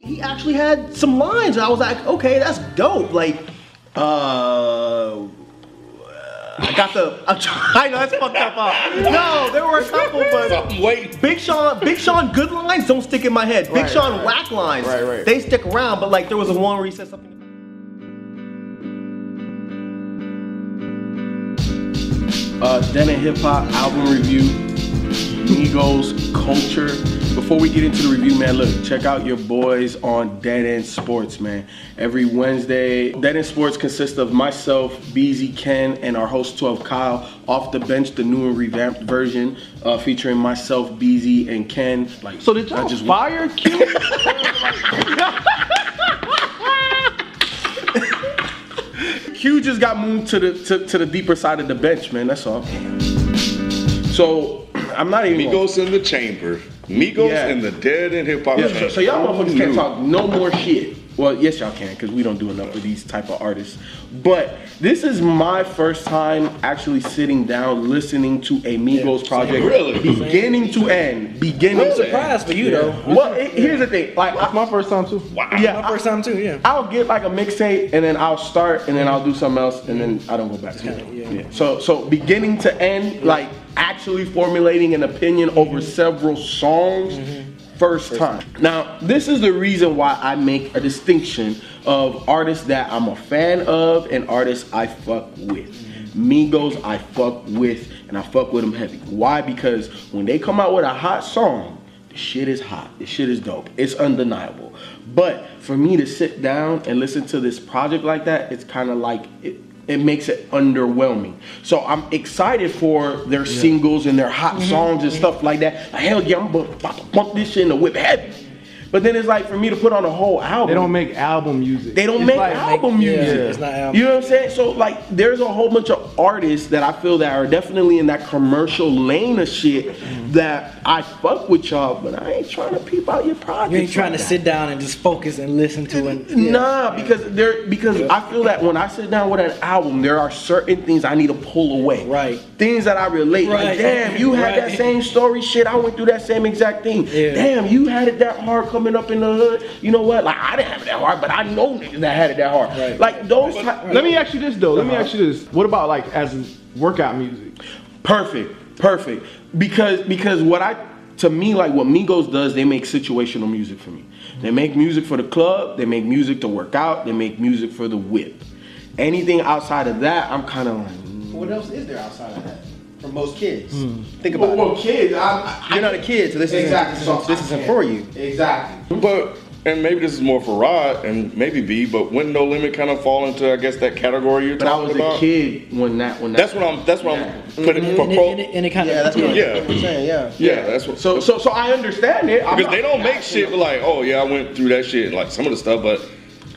He actually had some lines. And I was like, okay, that's dope. Like, uh, I got the. I'm trying. That's fucked up. Uh, no, there were a couple, but I'm. Big Sean, Big Sean, good lines don't stick in my head. Big Right, Sean, right, whack lines, Right, right. they stick around. But like, there was a one where he said something. Uh, Dead End Hip Hop album review, Migos Culture. Before we get into the review, man, look, check out your boys on Dead End Sports, man. Every Wednesday, Dead End Sports consists of myself, BZ Ken, and our host 12 Kyle. Off the bench, the new and revamped version, uh, featuring myself, BZ, and Ken. Like, So did I y'all just fire Q? Q just got moved to the to, to the deeper side of the bench, man. That's all. So I'm not even. gonna- Migos in the chamber. Migos Yeah. in the Dead End Hip Hop Yeah, so, so y'all motherfuckers can't talk no more shit. Well, yes, y'all can, because we don't do enough of these type of artists. But this is my first time actually sitting down listening to a Migos project, Really? beginning to end, beginning I'm to end. surprised for you though. Well, it- here's the thing, like, That's I, my first time too. Wow. yeah, My first time too, yeah. I'll get like a mixtape and then I'll start and then I'll do something else and then I don't go back to it. yeah. Yeah. So so beginning to end, like actually formulating an opinion over mm-hmm. several songs. Mm-hmm. First time. Now, this is the reason why I make a distinction of artists that I'm a fan of and artists I fuck with. Migos I fuck with and I fuck with them heavy. Why? Because when they come out with a hot song, the shit is hot. The shit is dope. It's undeniable. But for me to sit down and listen to this project like that, it's kind of like it, it makes it underwhelming. So I'm excited for their singles and their hot mm-hmm. songs and mm-hmm. stuff like that. Hell yeah, I'm about to pump this shit in the whip heavy. But then it's like for me to put on a whole album. They don't make album music. They don't It's make like- album yeah, music. it's not album. You know what I'm saying? So like, there's a whole bunch of artists that I feel that are definitely in that commercial lane of shit that I fuck with y'all, but I ain't trying to peep out your project. You ain't trying to sit down and just focus and listen to it. Yeah. Nah, because there because I feel that when I sit down with an album, there are certain things I need to pull away. Right. Things that I relate. Right. Like, damn, you had that same story. Shit, I went through that same exact thing. Yeah. Damn, you had it that hard coming up in the hood. You know what? Like I didn't have it that hard, but I know niggas that had it that hard. Right. Like those. ti- Let me ask you this though. Let me Uh-huh. ask you this. What about like as workout music? Perfect, perfect. Because because what I to me like what Migos does, they make situational music for me. They make music for the club. They make music to work out. They make music for the whip. Anything outside of that, I'm kind of like. mm. What else is there outside of that? For most kids, hmm. think about Well, it. well, kids, I, I, You're not a kid, so this exactly. isn't So this isn't for you. Exactly. But and maybe this is more for Rod and maybe B, but when No Limit kind of fall into I guess that category you're talking about. But I was about. a kid when that when that. That's what I'm. That's what I'm putting And, for and, pro. and, and it kind Yeah, of that's what Yeah. I'm saying. Yeah. yeah, that's what. So so so I understand it I'm because not- they don't make shit like, oh yeah, I went through that shit, like some of the stuff, but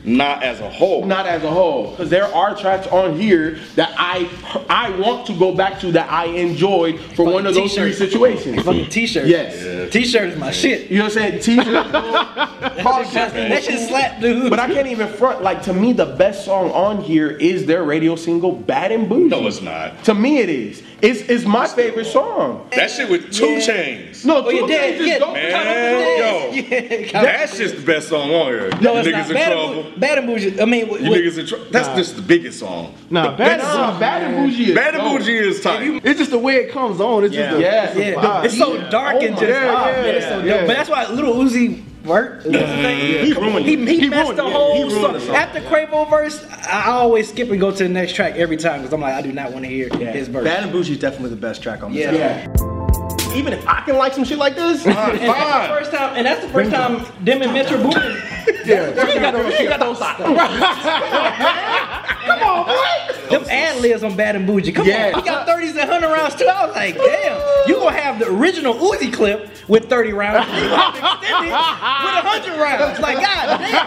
not as a whole. not as a whole because there are tracks on here that I I want to go back to that I enjoyed for one of those three situations. fucking t-shirt. Yes. T-shirt is my shit. You know what I'm saying? T-shirt. That shit slap, dude. But I can't even front. Like to me, the best song on here is their radio single "Bad and Bougie." No, it's not. To me, it is. It's, it's my favorite song. That shit with two Yeah. chains. No, Oh, Two yeah, Chainz is yeah, dope. Man, yo, yeah, that's just the best song on here. no, it's niggas not. in Bad trouble. and, Bou- Bad and Bougie. I mean, You what, niggas in trouble. That's just the biggest song. Nah, The bad, best Nah, song. Bad and Bougie is Bad and. Bougie is tight. It's just the way it comes on. It's just the, Yeah. it's the yeah, vibe. it's so dark Oh and just God. ah, man, Yeah, so yeah. dope. But that's why Little Uzi worked. That's the. He He, he, He messed the it. Yeah, whole song. the song. After Quavo verse, I I always skip and go to the next track every time because I'm like, I do not want to hear his verse. Bad and Bougie is definitely the best track on this Yeah. album. Yeah. Even if I can like some shit like this, and that's the first time, and that's the first time them and Metro Boomin. Yeah. she got those, she got those Come on, boy. Them ad libs on Bad and Bougie. Come Yeah. on, he got 30s and 100 rounds too. I was like, damn, you gonna have the original Uzi clip with 30 rounds, you gonna have extended with 100 rounds. Like, god damn,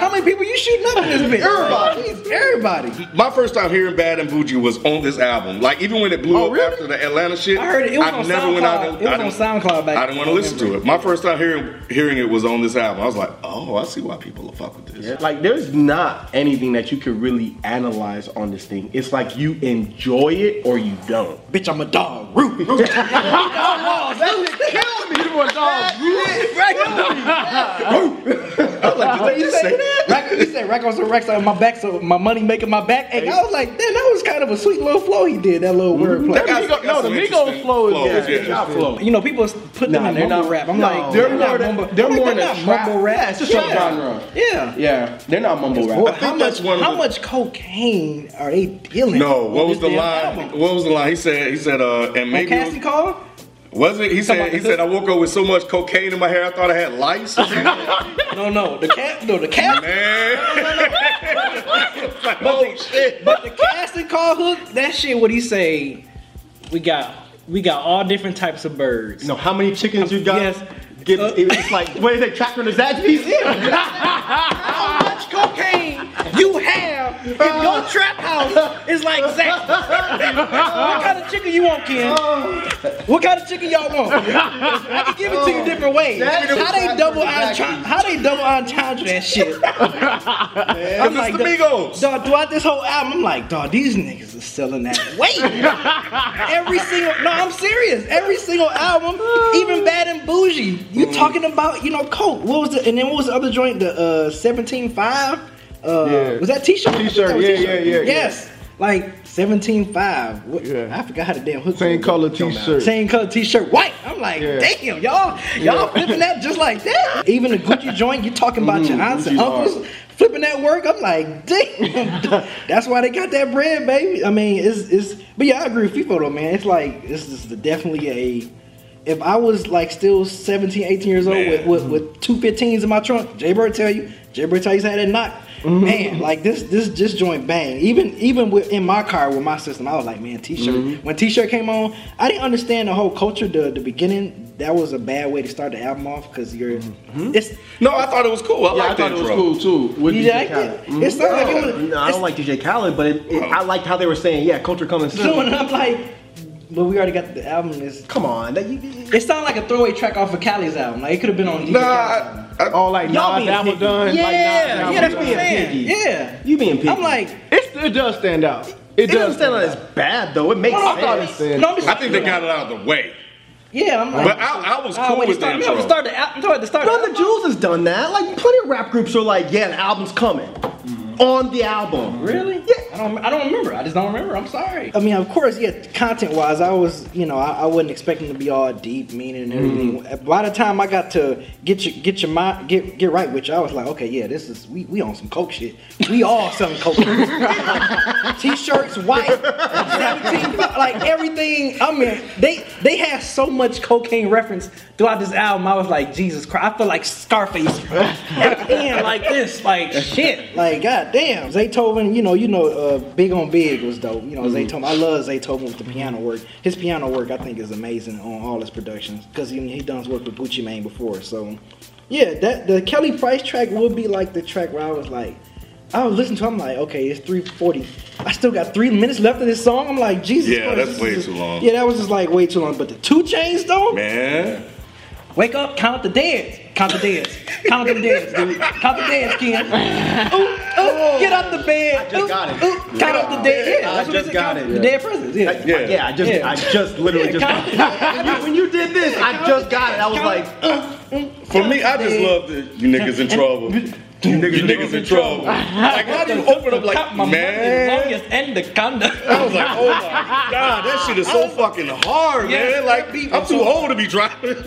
how many people you shooting up in this bitch? Everybody, everybody. My first time hearing Bad and Bougie was on this album. Like even when it blew Oh, up really? after the Atlanta shit, I heard it. It was I on went out SoundCloud. and- It was I on SoundCloud back I didn't want to listen to it. My first time hearing hearing it was on this album. I was like, oh I see why people will fuck with this. Like there's not anything that you can really analyze on this thing. It's like you enjoy it or you don't. Bitch, I'm a dog. Root, root. Like, You say that? Rack, you said rack on some racks on my back, so my money making my back. ache. I was like, damn, that was kind of a sweet little flow he did. That little wordplay. That guy's- Migo- got no, the Migos flow is- flows, yeah, yeah. Drop flow. You know, people put them Nah, in they're mumble not- rap. I'm no, like, they're not more than- mumble- they're I'm like, more than not a mumble rap. Yeah, it's just a genre. Yeah. Yeah, they're not mumble Boy, rap. how much? that's one of How the- much cocaine are they dealing? No, what was the damn line? What was the line? He said, he said, uh, and On maybe Cassie call? Was, was it? He said, he said, I woke up with so much cocaine in my hair, I thought I had lice. No, no, the cat, no, the cat. Man, It's like, oh shit. But the casting call hook, that shit. What he say? We got, we got all different types of birds. No, how many chickens you got? Yes. Give, Uh, it's like, what is it, tractor and the Zaxby's? How much cocaine you have in your trap house is like Zach. what kind of chicken you want, Ken? What kind of chicken y'all want? I can give it to you different ways. How they double entendre? How they double entendre that shit? I'm it's the dog- throughout this whole album, I'm like, dog, these niggas are selling that weight. Every single, no, I'm serious. Every single album, even Bad and Bougie, you talking about, you know, Coke. What was the, and then what was the other joint? The uh, 17.5? Uh, Yeah. Was that T-shirt? T-shirt, yeah, yeah, yeah, Yes. Like 17.5. What, Yeah. I forgot how the damn hook Same color t-shirt. Same color t-shirt, white. I'm like, Yeah. damn, y'all, y'all flipping that just like that. Even the Gucci joint, you talking about your aunts and uncles flipping that work. I'm like, damn. That's why they got that bread, baby. I mean, it's it's. But yeah, I agree with FIFO though, man. It's like this is definitely a. If I was like still 17, 18 years old with, with, with two 15s in my trunk, Jay Bird tell you, Jay Bird tell you how that knock. Mm-hmm. Man, like this, this, this joint bang. Even, even with in my car with my system, I was like, man, t-shirt. Mm-hmm. When t-shirt came on, I didn't understand the whole culture. The the beginning, that was a bad way to start the album off because you're, mm-hmm. it's No, I thought it was cool. I Yeah, I liked the thought it was cool too. With you DJ liked Khaled. it. It sounded like it was. No, I don't like DJ Khaled, but it, it, I oh. liked how they were saying, yeah, culture coming soon. So and I'm like, but we already got the album. Is Come on, that, you, it sounded like a throwaway track off of Khaled's album. Like it could have been on DJ Nah, Khaled's album. I, I, Oh, like Y'all Nas being album picky. done. Yeah, like Nas yeah, that's what I'm saying. picky. Yeah, you being picky. I'm like, It's, it does stand out. It, it does doesn't stand out as bad though. It makes no, no, I thought sense. it said- no, I'm just- I think they got it out of the way. Yeah, I'm like, But I, I was oh, cool wait, with the start, intro. no, start the album. Start the start. the Brother album. Jules has done that. Like plenty of rap groups are like, yeah, the album's coming mm-hmm. on the album. Really? Yeah. I don't. I don't remember. I just don't remember. I'm sorry. I mean, of course, yeah. Content wise, I was, you know, I, I wasn't expecting to be all deep, meaning and everything. By the time I got to get your get your mind get get right with you, I was like, okay, yeah, this is we we on some coke shit. We all selling coke. T-shirts, white, 17, like everything. I mean, they they had so much cocaine reference throughout this album. I was like, Jesus Christ, I feel like Scarface at the end, like this, like shit, like goddamn. Zaytoven, you know, you know, uh, Big on Big was dope. You know, mm-hmm. Zaytoven. I love Zaytoven with the piano work. His piano work, I think, is amazing on all his productions because he he done work with Gucci Mane before. So, yeah, that the Kelly Price track would be like the track where I was like. I was listening to. it, I'm like, okay, it's 3:40. I still got three minutes left of this song. I'm like, Jesus Yeah, Christ, that's way is- too long. Yeah, that was just like way too long. But the 2 Chainz though, Man. Wake up, count the dead, count the dead, count the dead, dude, count the dead, Ken. Ooh, ooh, get out the bed. I just ooh, got it. Ooh, count up the dead. Yeah, I just got count it, The yeah. dead presidents. Yeah. Yeah. Yeah, I just, Yeah. I just literally Yeah, just. count- when, you, when you did this, I just got it. I was like, For me, I just love the you niggas in trouble. You niggas, in trouble. Like, how do you open up like, my man? longest anaconda. I was like, oh my god, that shit is so fucking hard, Yeah, man. Like, I'm too old to be driving.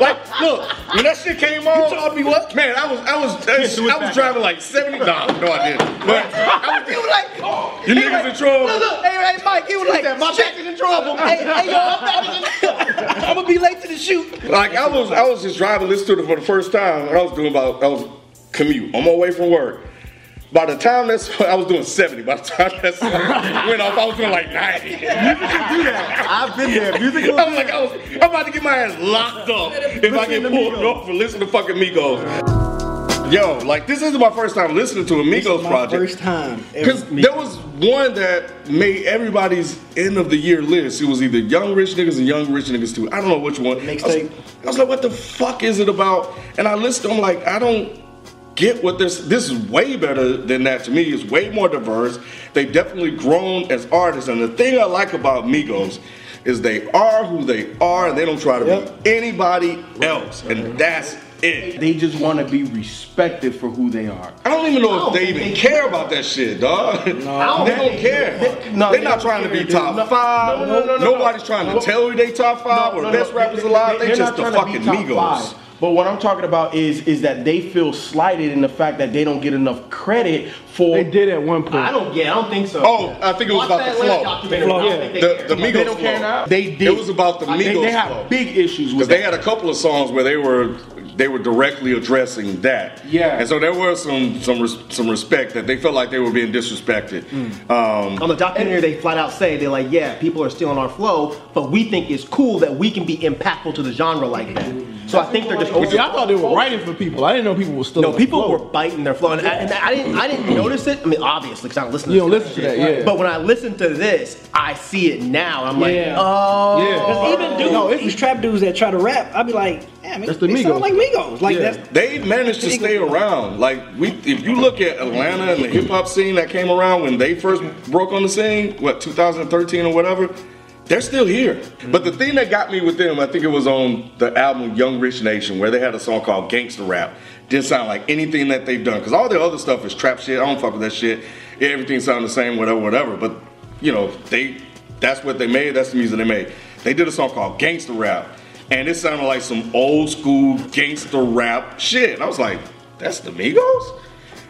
like, look, when that shit came on, told me what? Man, I was, I was, I was driving like 70. Nah, no, I didn't. But I was, He was like, oh, you niggas in trouble. look, look, hey, hey, Mike, he was like, my back is in trouble. hey, hey, yo, I'm I'm gonna be late to the shoot. Like I was, I was just driving, listening to for the first time. And I was doing about, I was commute on my way from work. By the time that's, I was doing 70. By the time that song went off, I was doing like 90. do that. I've been there. Music I was like, I was, I'm about to get my ass locked up if I get pulled off over. Listen to fucking Migos. Yo, like this isn't my first time listening to a Migos project. first time. Because there was one that made everybody's end of the year list. It was either Young Rich Niggas and Young Rich Niggas too. I don't know which one. I was. I was like, what the fuck is it about? And I listened. I'm like, I don't. get what this. This is way better than that to me. It's way more diverse. They've definitely grown as artists, and the thing I like about Migos is they are who they are, and they don't try to Yep. be anybody else, and that's it. They just want to be respected for who they are. I don't even know if don't they even care about that shit, dog. No, they don't don't care. they- no, They're not don't trying to be top. No, five. no, no, no, no, Nobody's no. trying to No. tell you they top five or No, best no, rappers they- alive. they- They, they're just the fucking be top Migos. But what I'm talking about is is that they feel slighted in the fact that they don't get enough credit for. They did at one point. I don't get. I don't think so. Oh, I think it was Watch about the Atlanta flow. documentary. The I flow. think they The, care. the They don't care now. They did. It was about the They, Migos they have flow. big issues with Because they had a couple of songs where they were they were directly addressing that. Yeah. And so there was some some res, some respect that they felt like they were being disrespected. Um, On the documentary, they flat out say they're like, yeah, people are stealing our flow, but we think it's cool that we can be impactful to the genre like that. So I think they're just But see, I thought they were writing for people. I didn't know people were still. No, on the people flow. were biting their flow, and I, and I didn't. I didn't notice it. I mean, obviously, because I don't listen. to You don't listen to that, yeah. But when I listen to this, I see it now. I'm like, oh, Yeah. Cause even dudes, No, it's- these trap dudes that try to rap, I'd be like, damn, That's they the Migos. sound like Migos. Like Yeah. that's they managed to stay around. Like we, if you look at Atlanta and the hip hop scene that came around when they first broke on the scene, what 2013 or whatever, they're still here. Mm-hmm. But the thing that got me with them, I think it was on the album Young Rich Nation, where they had a song called Gangsta Rap. Didn't sound like anything that they've done, because all the other stuff is trap shit. I don't fuck with that shit. Everything sounds the same, whatever, whatever. But you know, they that's what they made. That's the music they made. They did a song called Gangsta Rap, and it sounded like some old school gangster rap shit. I was like, that's the Migos.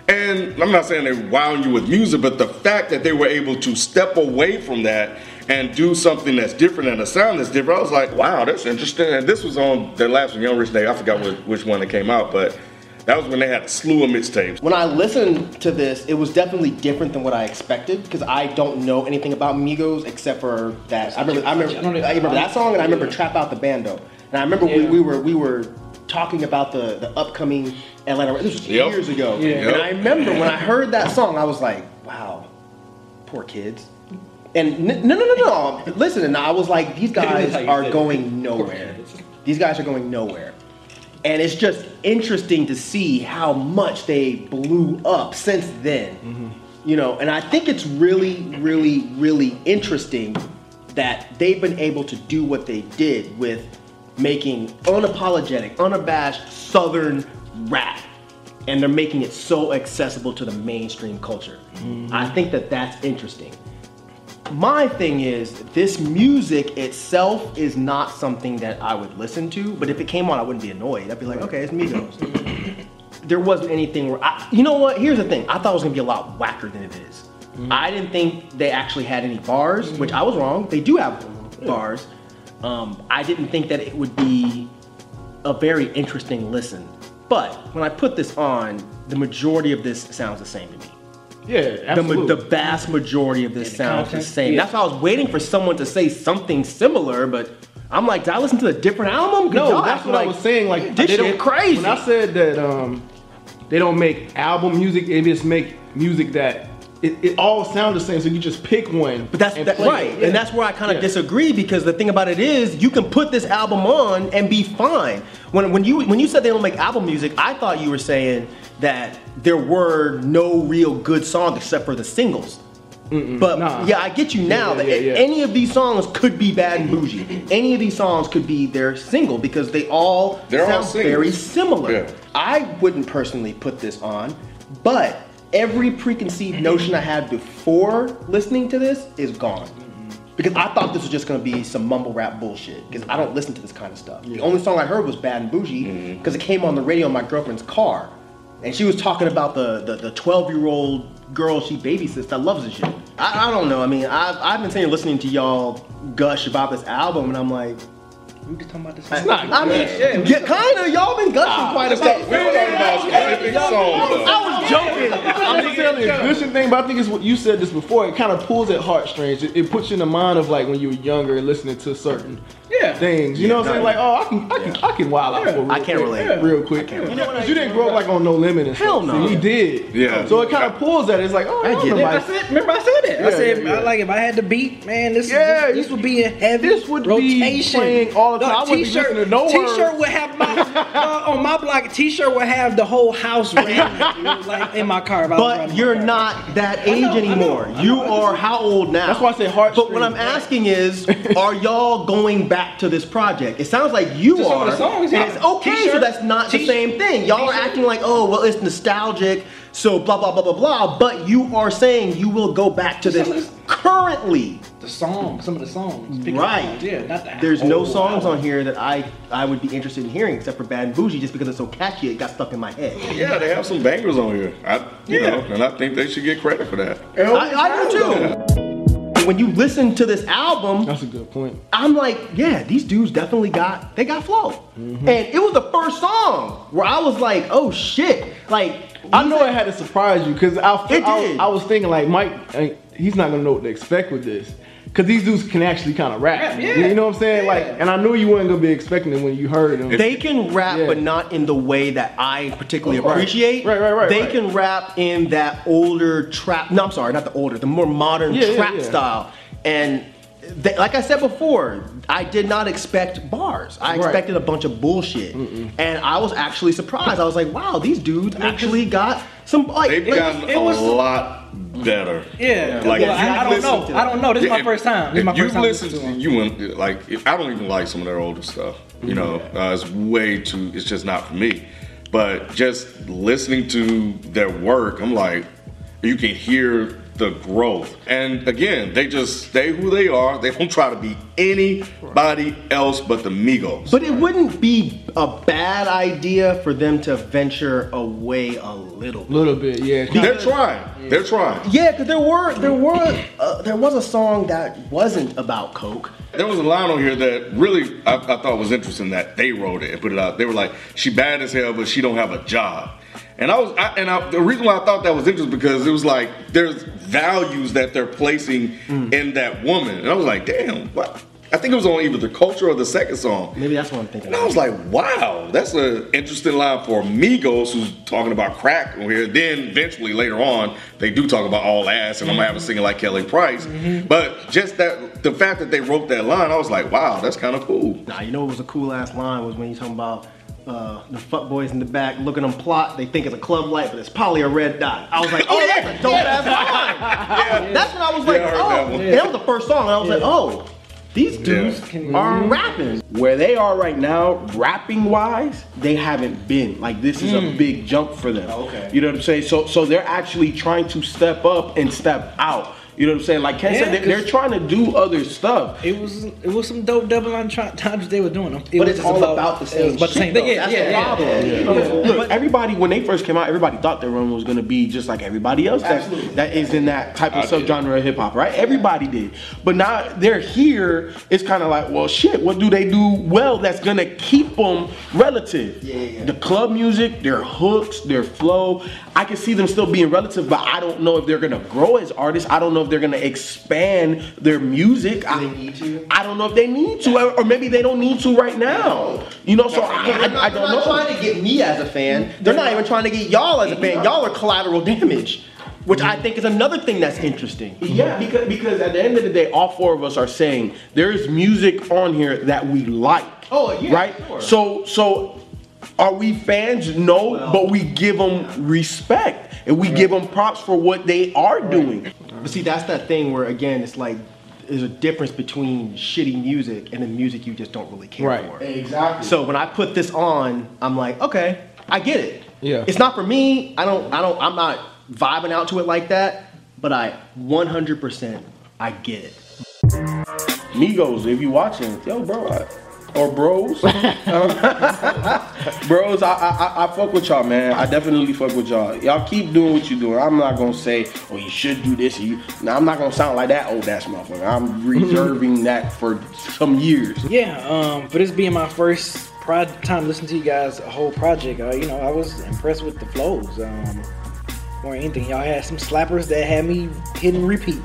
And I'm not saying they wowing you with music, but the fact that they were able to step away from that and do something that's different and a sound that's different, I was like, wow, that's interesting. And this was on their last one, Young Rich Day. I forgot which, which one that came out, but that was when they had a slew of mixtapes. When I listened to this, it was definitely different than what I expected because I don't know anything about Migos except for that. I remember, I remember, I remember that song, and I remember "Trap Out the Bando." And I remember we, we were we were talking about the the upcoming Atlanta. This was Yep. years ago, Yeah. and I remember when I heard that song, I was like, "Wow, poor kids." And no, no, no, no. Listen, and I was like, these guys are going nowhere. These guys are going nowhere. And it's just interesting to see how much they blew up since then. You know, and I think it's really, really, really interesting that they've been able to do what they did with making unapologetic, unabashed Southern rap. And they're making it so accessible to the mainstream culture. I think that that's interesting. My thing is, this music itself is not something that I would listen to, but if it came on, I wouldn't be annoyed. I'd be like, okay, it's Migos. there wasn't anything where, I, you know what? Here's the thing. I thought it was gonna be a lot whacker than it is. I didn't think they actually had any bars, which I was wrong. They do have bars. Um, I didn't think that it would be a very interesting listen. But when I put this on, the majority of this sounds the same to me. Yeah, The, absolutely. ma- the vast majority of this the sounds the same. Yeah. That's why I was waiting for someone to say something similar, but I'm like, did I listen to a different album? No, that's what I was saying. Like this shit crazy. When I said that um, they don't make album music, they just make music that it, it all sounds the same. So you just pick one. But that's and that, play right, it. Yeah. and that's where I kind of Yeah. disagree because the thing about it is, you can put this album on and be fine. When when you when you said they don't make album music, I thought you were saying that there were no real good songs except for the singles. But nah. yeah, I get you now Yeah, that yeah, yeah. any of these songs could be bad and bougie. any of these songs could be their single because they all They're all sound singles. very similar. Yeah. I wouldn't personally put this on, but every preconceived notion I had before listening to this is gone. Because I thought this was just gonna be some mumble rap bullshit. Because I don't listen to this kind of stuff. The only song I heard was Bad and Bougie mm-hmm. because it came on the radio in my girlfriend's car. And she was talking about the the, the 12 year old girl she babysits that loves this shit. I, I don't know. I mean, I've, I've been sitting listening to y'all gush about this album, and I'm like, we just talking about this. I, I mean, yeah, kind of. Y'all been gushing quite a bit. We're talking about specific songs. I was joking. I'm not necessarily a gushing thing, but I think it's what you said this before. It kind of pulls at heartstrings. It, it puts you in the mind of like when you were younger and listening to certain Yeah. things. You know what I'm saying? Like, oh, I can, I can, I can wild out for real I can't quick, relate. real quick. You know, 'cause you didn't grow up like on No Limit and Hell stuff. no. And we did. Yeah. So it kind of pulls at it. It's like, oh, I, get it. remember I I- said, remember I said that. I said, yeah, yeah. Like if I had the beat, man, this Yeah, this would be a heavy this would be rotation. playing all the time. I wouldn't be t-shirt, listening to no T-shirt words. would have my uh, on my block, a T-shirt would have the whole house ringing, dude, like in my car. if I was But you're car. not that age know, I know, anymore. I know, You know. are how old now? That's why I say heartstrings. But what I'm asking is, are y'all going back to this project? It sounds like you To some are. of the songs, yeah. it's okay, so T-shirt, that's not the same thing. Y'all are T-shirt. acting like, oh, well, it's nostalgic, so blah blah blah blah blah. But you are saying you will go back to Some of this this- currently. The song, some of the songs. Right. Yeah, not the There's no songs album. on here that I I would be interested in hearing except for Bad and Bougie, just because it's so catchy. It got stuck in my head. Yeah, they have some bangers on here. I, you Yeah. know, and I think they should get credit for that. I, I do too. When you listen to this album, That's a good point. I'm like, yeah, these dudes definitely got they got flow. Mm-hmm. And it was the first song where I was like, oh shit. Like I know it had to surprise you because I, I. I was thinking like Mike, he's not gonna know what to expect with this. Cause these dudes can actually kind of rap. Rap, yeah. You know what I'm saying? Yeah. Like, and I knew you weren't gonna be expecting it when you heard them. they can rap, Yeah. but not in the way that I particularly Right. appreciate. Right, right, right, They right. can rap in that older trap. No, I'm sorry, not the older, the more modern Yeah, yeah, trap yeah. style. And they, like I said before, I did not expect bars. I Right. expected a bunch of bullshit, and I was actually surprised. I was like, "Wow, these dudes actually got some like." They've like- gotten it a was- lot better. Yeah, Like, I, I don't know. I don't know. This is my if- first time. This is my if first you've time listened to you and like, if, I don't even like some of their older stuff. You know, uh, it's way too. It's just not for me. But just listening to their work, I'm like, you can hear the growth. And again, they just stay who they are. They don't try to be anybody else but the Migos. But it wouldn't be a bad idea for them to venture away a little. a little bit, yeah. they're trying. They're trying. Yeah, because there were there were uh, there was a song that wasn't about coke. There was a line on here that really I, I thought was interesting that they wrote it and put it out. They were like, "She bad as hell, but she don't have a job." And I was, I, and I, the reason why I thought that was interesting because it was like there's values that they're placing mm. in that woman, and I was like, "Damn, what?" I think it was on either the culture or the second song. Maybe that's what I'm thinking. And I was like, wow, that's an interesting line for Migos who's talking about crack on here. Then eventually later on, they do talk about all ass and I'm gonna have a mm-hmm. singer like Kelly Price. Mm-hmm. But just that the fact that they wrote that line, I was like, wow, that's kind of cool. Nah, you know what was a cool ass line was when you talking about uh, the fuck boys in the back looking them plot. They think it's a club light, but it's probably a red dot. I was like, oh, that's a dope ass line. That's when I was like, Yeah, I oh, that one. and that was the first song, and I was like, oh, these dudes Yeah. are rapping. Where they are right now, rapping wise, they haven't been. Like this is a big jump for them. Okay. You know what I'm saying? So so they're actually trying to step up and step out. You know what I'm saying? Like Ken Yeah, said, they- they're 'cause- trying to do other stuff. It was it was some dope double entendres they were doing. It But was it's just all about the it same was about the same thing. Yeah, That's yeah, the yeah, problem. yeah, yeah. Yeah. Look, everybody when they first came out, everybody thought their run was gonna be just like everybody else that, that is in that type of I did. subgenre of hip hop, right? Everybody did. But now they're here, it's kind of like, well, shit, what do they do well that's gonna keep them relative? Yeah, yeah. The club music, their hooks, their flow. I can see them still being relative, but I don't know if they're gonna grow as artists. I don't know if they're gonna expand their music. I, they need to? I don't know if they need to, or, maybe they don't need to right now. You know, so I, They're I, not, I they're don't know. trying to get me as a fan. They're not even trying to get y'all as a fan. Y'all are collateral damage, which I think is another thing that's interesting. Yeah, because because at the end of the day, all four of us are saying there's music on here that we like. Oh, yeah, right. sure. So so, are we fans? No, Well, but we give them respect and we give them props for what they are doing. But see, that's that thing where again, it's like there's a difference between shitty music and the music you just don't really care Right. for. Exactly. So when I put this on, I'm like, okay, I get it. Yeah. It's not for me. I don't. I don't. I'm not vibing out to it like that. But I 100% I get it. Migos, if you watching, yo, bro, I, or bros, bros, I, I I- fuck with y'all, man. I definitely fuck with y'all. Y'all keep doing what you're doing. I'm not gonna say, oh, you should do this. You, now I'm not gonna sound like that old ass motherfucker. I'm reserving that for some years. Yeah, um, for this being my first pro- time listening to you guys a whole project, uh, you know, I was impressed with the flows. Um, than anything, y'all had some slappers that had me hitting repeat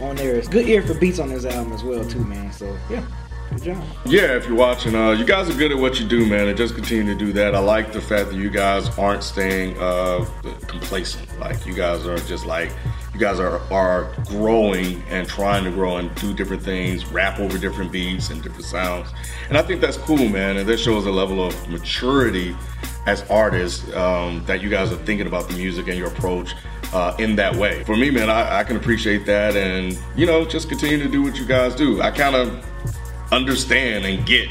on there. It's good ear for beats on this album as well, too, man. So yeah, good job. Yeah, if you're watching, uh, you guys are good at what you do, man, and just continue to do that. I like the fact that you guys aren't staying uh, complacent. Like you guys are just like, you guys are are growing and trying to grow and do different things, rap over different beats and different sounds. And I think that's cool, man. And that shows a level of maturity as artists um, that you guys are thinking about the music and your approach uh, in that way. For me, man, I, I can appreciate that, and you know, just continue to do what you guys do. I kind of understand and get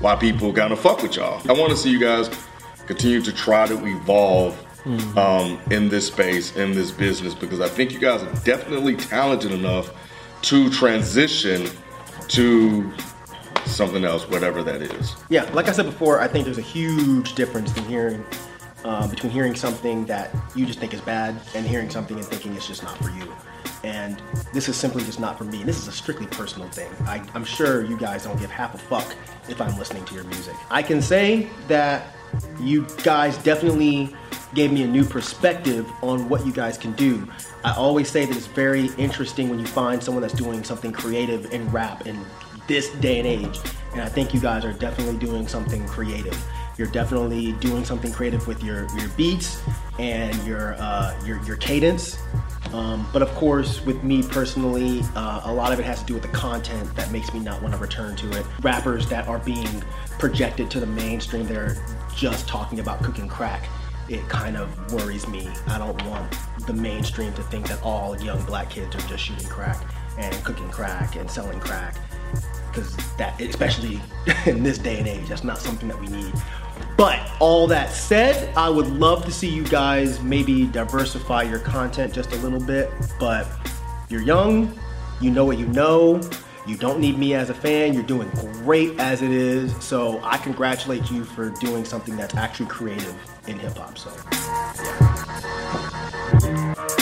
why people kind of fuck with y'all. I want to see you guys continue to try to evolve um, in this space, in this business, because I think you guys are definitely talented enough to transition to something else, whatever that is. Yeah, like I said before, I think there's a huge difference in hearing uh, between hearing something that you just think is bad and hearing something and thinking it's just not for you. And this is simply just not for me. This is a strictly personal thing. I, I'm sure you guys don't give half a fuck if I'm listening to your music. I can say that you guys definitely gave me a new perspective on what you guys can do. I always say that it's very interesting when you find someone that's doing something creative in rap in this day and age. And I think you guys are definitely doing something creative. You're definitely doing something creative with your, your beats and your, uh, your, your cadence. Um, but of course, with me personally, uh, a lot of it has to do with the content that makes me not want to return to it. Rappers that are being projected to the mainstream, they're just talking about cooking crack. It kind of worries me. I don't want the mainstream to think that all young black kids are just shooting crack and cooking crack and selling crack because that especially in this day and age that's not something that we need but all that said i would love to see you guys maybe diversify your content just a little bit but you're young you know what you know you don't need me as a fan you're doing great as it is so i congratulate you for doing something that's actually creative in hip-hop so yeah.